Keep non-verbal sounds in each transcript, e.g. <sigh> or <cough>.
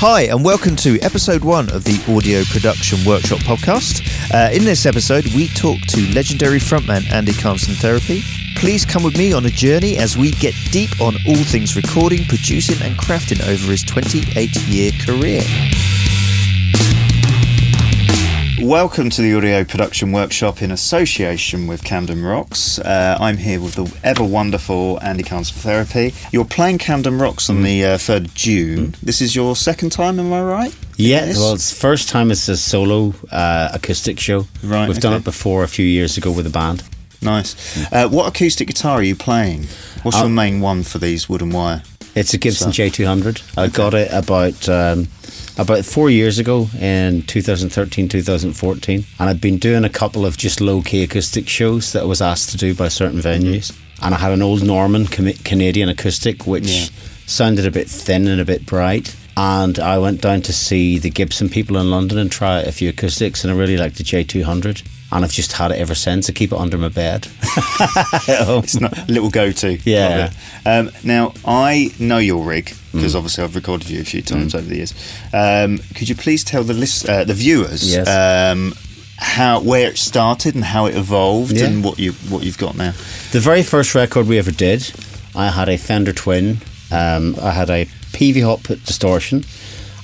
Hi, and welcome to episode one of the Audio Production Workshop podcast. Uh, in this episode, we talk to legendary frontman Andy Cairns from Therapy. Please come with me on a journey as we get deep on all things recording, producing, and crafting over his 28 year career. Welcome to the Audio Production Workshop in association with Camden Rocks. Uh, I'm here with the ever wonderful Andy Cairns for Therapy. You're playing Camden Rocks on the uh, 3rd of June. This is your second time, am I right? Yeah, Yes. well, it's first time it's a solo uh, acoustic show. Right, We've done it before a few years ago with a band. Nice. Uh, what acoustic guitar are you playing? What's Uh, your main one for these wood and wire? It's a Gibson So- J200. I got it about um, about four years ago in 2013, 2014, and I'd been doing a couple of just low key acoustic shows that I was asked to do by certain venues. Mm-hmm. And I had an old Norman Canadian acoustic, which Yeah. sounded a bit thin and a bit bright. And I went down to see the Gibson people in London and try a few acoustics, and I really liked the J200. And I've just had it ever since. I keep it under my bed. <laughs> It's not a little go-to. Yeah. Um, now I know your rig Mm. because obviously I've recorded you a few times over the years. Um, could you please tell the list, uh, the viewers, Yes. um, how where it started and how it evolved Yeah. and what you what you've got now? The very first record we ever did, I had a Fender Twin. Um, I had a PV hot put distortion.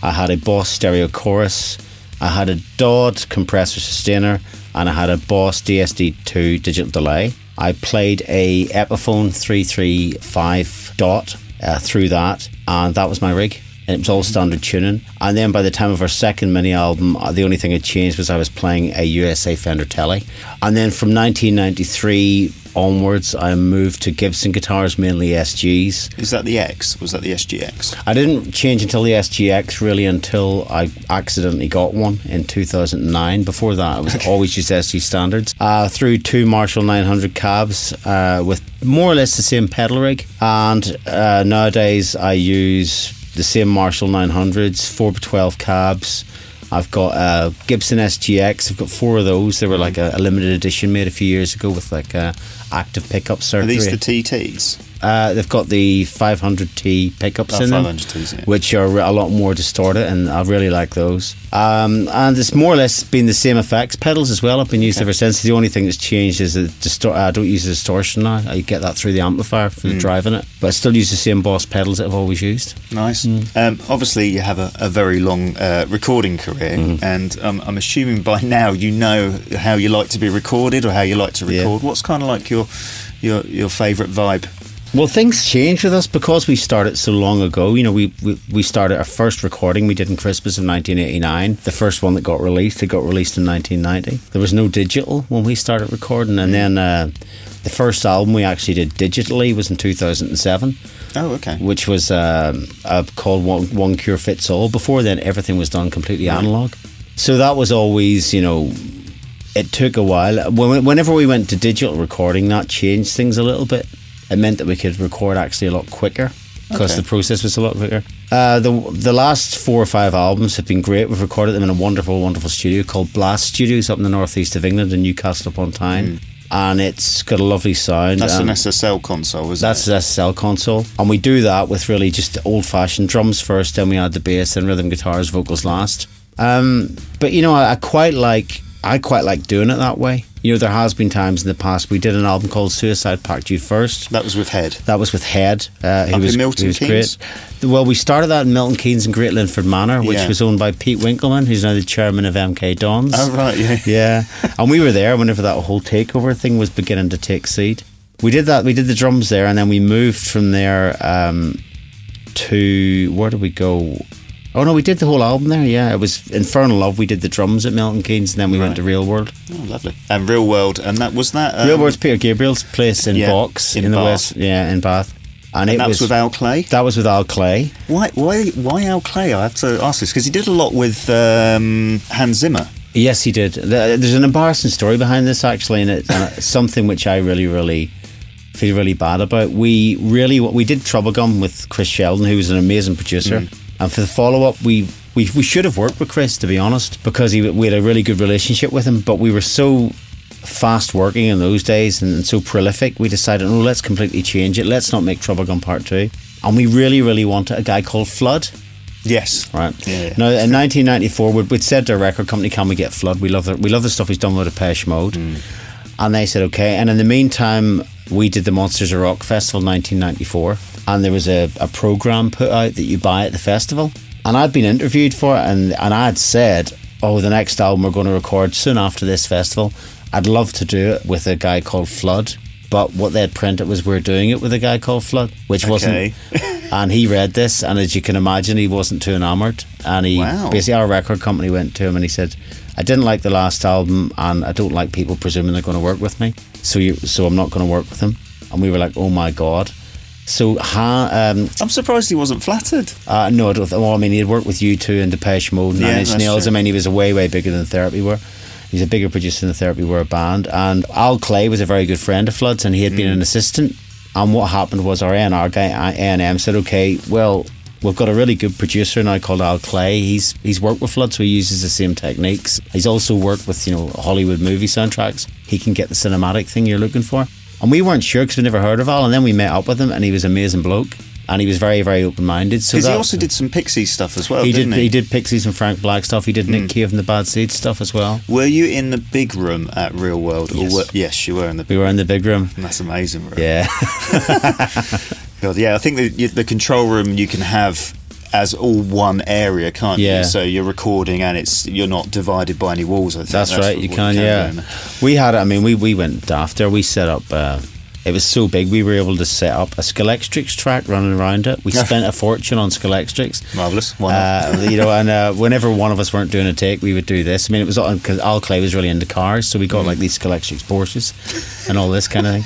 I had a Boss stereo chorus. I had a Dodd compressor sustainer, and I had a Boss DSD2 digital delay. I played a Epiphone 335 dot uh, through that, and that was my rig. And it was all standard tuning. And then by the time of our second mini album, uh, the only thing that changed was I was playing a USA Fender Tele. And then from 1993 onwards, I moved to Gibson guitars, mainly SGs. Is that the X? Was that the SGX? I didn't change until the SGX really until I accidentally got one in 2009. Before that, I was always used SG standards. Uh, through two Marshall 900 cabs uh, with more or less the same pedal rig. And uh, nowadays, I use the same Marshall 900s, 4x12 cabs. I've got a Gibson SGX. I've got four of those. They were like a, a limited edition made a few years ago with like a active pickup Are circuit. these the TTs? Uh, they've got the 500T pickups Oh, in them, 500Ts, yeah. which are a lot more distorted, and I really like those. Um, and it's more or less been the same effects pedals as well. I've been used ever since. The only thing that's changed is the distor- I don't use the distortion now. I get that through the amplifier for the driving it, but I still use the same Boss pedals that I've always used. Nice. Mm. Um, obviously, you have a, a very long uh, recording career, Mm-hmm. and um, I'm assuming by now you know how you like to be recorded or how you like to Yeah. record. What's kind of like your your your favourite vibe? Well, things changed with us because we started so long ago. You know, we, we, we started our first recording we did in Christmas of 1989. The first one that got released, it got released in 1990. There was no digital when we started recording. And then uh, the first album we actually did digitally was in 2007, Oh, okay. which was um, uh, called one, one Cure Fits All. Before then, everything was done completely analog. So that was always, you know, it took a while. When- Whenever we went to digital recording, that changed things a little bit. It meant that we could record actually a lot quicker because Okay. the process was a lot quicker. Uh, the the last four or five albums have been great. We've recorded them in a wonderful, wonderful studio called Blast Studios up in the northeast of England in Newcastle upon Tyne, and it's got a lovely sound. Mm. That's an SSL console, isn't that's it? the SSL console, and we do that with really just old fashioned drums first, then we add the bass, and rhythm guitars, vocals last. Um, but you know, I, I quite like I quite like doing it that way. You know, there has been times in the past we did an album called Suicide Pact You First. That was with Head. That was with Head. Uh, he was, Milton he was Keynes? great. Well, we started that in Milton Keynes in Great Linford Manor, which Yeah. was owned by Pete Winkelman, who's now the chairman of MK Dons. Oh right, yeah. <laughs> Yeah, and we were there whenever that whole takeover thing was beginning to take seed. We did that. We did the drums there, and then we moved from there um, to where did we go? Oh no, we did the whole album there. Yeah, it was Infernal Love. We did the drums at Milton Keynes, and then we went to Real World. Oh, lovely. And Real World, and that was that. Um, Real World's Peter Gabriel's place in yeah, Box in in, the west. Yeah, in Bath. And, And it that was, with Al Clay. that was with Al Clay. Why, why, why Al Clay? I have to ask this because he did a lot with um, Hans Zimmer. Yes, he did. There's an embarrassing story behind this, actually, and it's uh, something which I really, really feel really bad about. We really, we did Trouble Gum with Chris Sheldon, who was an amazing producer, and for the follow up, we. We, we should have worked with Chris, to be honest, because he, we had a really good relationship with him. But we were so fast working in those days and, and so prolific, we decided, no, let's completely change it. Let's not make Trouble Gum Part 2. And we really, really wanted a guy called Flood Yes. Right. Yeah. Now, in 1994, we'd, we'd said to our record company, "Can we get Flood? We love the we love the stuff he's done with Depeche Mode." Hmm. And they said, "Okay." And in the meantime, we did the Monsters of Rock Festival 1994, and there was a, a program put out that you buy at the festival. And I'd been interviewed for it, and and I'd said, "Oh, the next album we're going to record soon after this festival. I'd love to do it with a guy called Flood." But what they had printed was we're doing it with a guy called Flood, which Okay. wasn't <laughs> and he read this, and as you can imagine, he wasn't too enamoured. And he Wow. basically, our record company went to him and he said, "I didn't like the last album, and I don't like people presuming they're going to work with me. So you, so I'm not going to work with him." And we were like, "Oh my god!" So ha, um, I'm surprised he wasn't flattered. uh, no, I don't. Th- well, I mean, he'd worked with U2 and Depeche Mode, and Yeah, Inch Nails. true. I mean, he was way, way bigger than Therapy were. He's a bigger producer than Therapy were a band. And Al Clay was a very good friend of Flood's, and he had been Mm. an assistant. And what happened was our A&R guy, A&M, said, "Okay, well." We've got a really good producer now called Al Clay. He's he's worked with Flood, so he uses the same techniques. He's also worked with you know Hollywood movie soundtracks. He can get the cinematic thing you're looking for. And we weren't sure because we never heard of Al. And then we met up with him, and he was an amazing bloke. And he was very very open minded. So Because he also did some Pixies stuff as well, he did. he? He did Pixies and Frank Black stuff. He did Nick hmm. Cave and the Bad Seed stuff as well. Were you in the big room at Real World? Yes. Or were, yes, you were in the We were in the big room. That's amazing, bro. Yeah, <laughs> God, yeah, I think the, the control room you can have as all one area, can't Yeah. you? So you're recording and it's you're not divided by any walls. I think that's, right. You can. do Yeah, we had. I mean, we we went after we set up. Uh, it was so big we were able to set up a Scalextric track running around it. We spent a fortune on Scalextric. Marvelous. Uh, you know, and uh, whenever one of us weren't doing a take, we would do this. I mean, it was because Al Clay was really into cars, so we got like these Scalextric Porsches and all this kind of thing.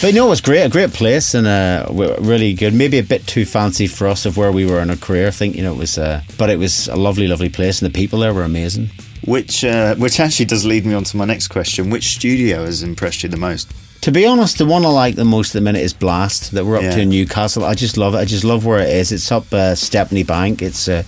But you know, it was great, a great place, and uh, really good. Maybe a bit too fancy for us of where we were in our career. I think you know it was, uh, but it was a lovely, lovely place, and the people there were amazing. which uh, which actually does lead me on to my next question. Which studio has impressed you the most? To be honest, the one I like the most at the minute is Blast that we're up Yeah. to in Newcastle. I just love it. I just love where it is. It's up uh, Stepney Bank. It's uh,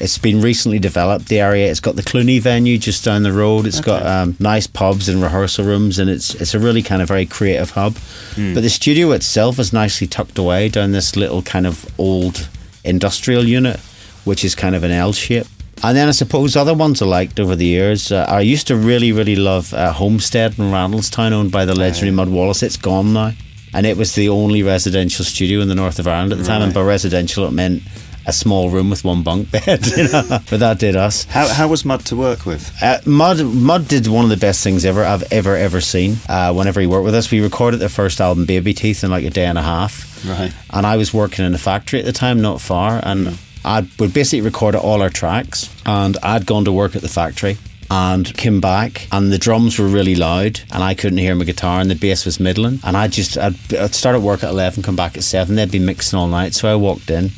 it's been recently developed. The area. It's got the Cluny venue just down the road. It's got um, nice pubs and rehearsal rooms, and it's it's a really kind of very creative hub. But the studio itself is nicely tucked away down this little kind of old industrial unit, which is kind of an L shape. And then I suppose other ones I liked over the years. Uh, I used to really, really love uh, Homestead in Randallstown, owned by the legendary Mud Wallace. It's gone now, and it was the only residential studio in the north of Ireland at the time. And by residential, it meant a small room with one bunk bed. <laughs> You know? but that did us. How how was Mud to work with? Uh, Mud Mud did one of the best things ever I've ever ever seen. Uh, whenever he worked with us, we recorded the first album, Baby Teeth, in like a day and a half. Right. And I was working in a factory at the time, not far, and I would basically record all our tracks. And I'd gone to work at the factory. And came back, and the drums were really loud, and I couldn't hear my guitar, and the bass was middling. And I just, I'd, I'd start at work at eleven, come back at seven. They'd be mixing all night, so I walked in,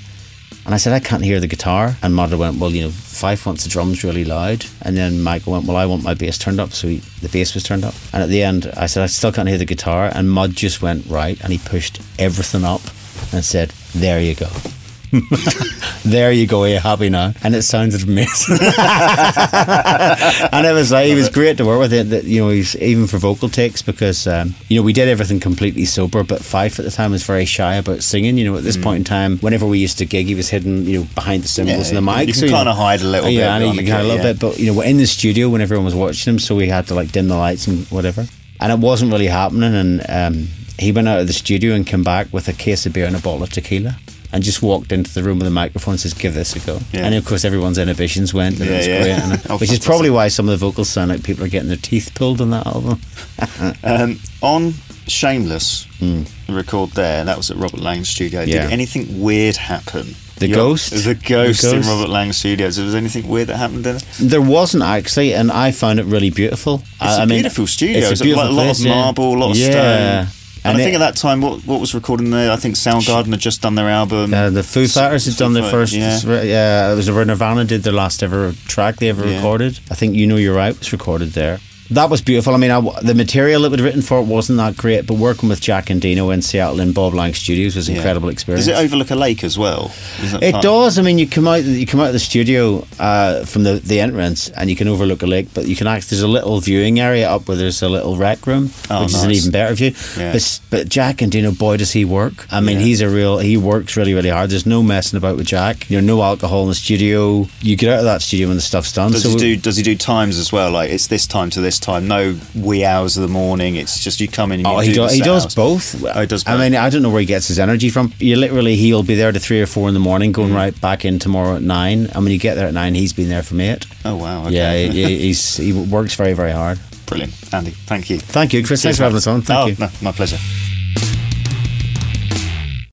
and I said, I can't hear the guitar. And Mother went, Well, you know, Fyfe wants the drums really loud. And then Michael went, Well, I want my bass turned up. So he, the bass was turned up. And at the end, I said, I still can't hear the guitar. And Mud just went, Right. And he pushed everything up and said, There you go. <laughs> there you go, you're you happy now? And it sounded amazing. <laughs> and it was like, he was great to work with. It, that you know, he's even for vocal takes because um, you know we did everything completely sober. But Fyfe at the time was very shy about singing. You know, at this point in time, whenever we used to gig, he was hidden, you know, behind the cymbals Yeah, and the mic. you so, know- kinda hide a little yeah, bit and on you the can hide a little yeah. bit. But you know, we're in the studio when everyone was watching him, so we had to like dim the lights and whatever. And it wasn't really happening. And um, he went out of the studio and came back with a case of beer and a bottle of tequila. And just walked into the room with a microphone and says, "Give this a go." Yeah. And of course, everyone's inhibitions went, and Yeah, it was yeah. great. And, <laughs> Oh, which is probably why some of the vocals sound like people are getting their teeth pulled on that album. <laughs> Um, on Shameless, the record there, that was at Robert Lang's studio. Yeah. Did anything weird happen? The Your- ghost? The ghost The in? Robert Lang's studios. Was there anything weird that happened there? There wasn't actually, and I found it really beautiful. It's a a beautiful studio. It's It's a a, beautiful a lot place, of marble, a lot of yeah. stone. And, And I think it- at that time, what what was recording there? I think Soundgarden had just done their album. Uh, the Foo Fighters had Foo done their first. yeah. Yeah, it was where Nirvana did their last ever track they ever Yeah. recorded. I think "You Know You're Right" was recorded there. That was beautiful. I mean, I, the material that was written for it wasn't that great, but working with Jack Endino in Seattle in Bob Lang Studios was an Yeah. incredible experience. Does it overlook a lake as well? It does. I mean, you come out you come out of the studio uh, from the, the entrance, and you can overlook a lake. But you can actually there's a little viewing area up where there's a little rec room, Oh, which is an even better view. Yeah. But, but Jack Endino, boy, does he work! I mean, Yeah. he's a real he works really really hard. There's no messing about with Jack. You know, no alcohol in the studio. You get out of that studio when the stuff's done. Does so he do? Does he do times as well? Like it's this time to this time. No wee hours of the morning. It's just you come in. and you Oh, he, do he does both. Oh, he does I mean, I don't know where he gets his energy from. You literally, he'll be there to three or four in the morning, going Mm. right back in tomorrow at nine. And when you get there at nine, he's been there from eight. Oh wow. Okay. Yeah, he, he's <laughs> he works very very hard. Brilliant, Andy. Thank you. Thank you, Chris. Thanks for having us on. Thank oh, you. No, my pleasure.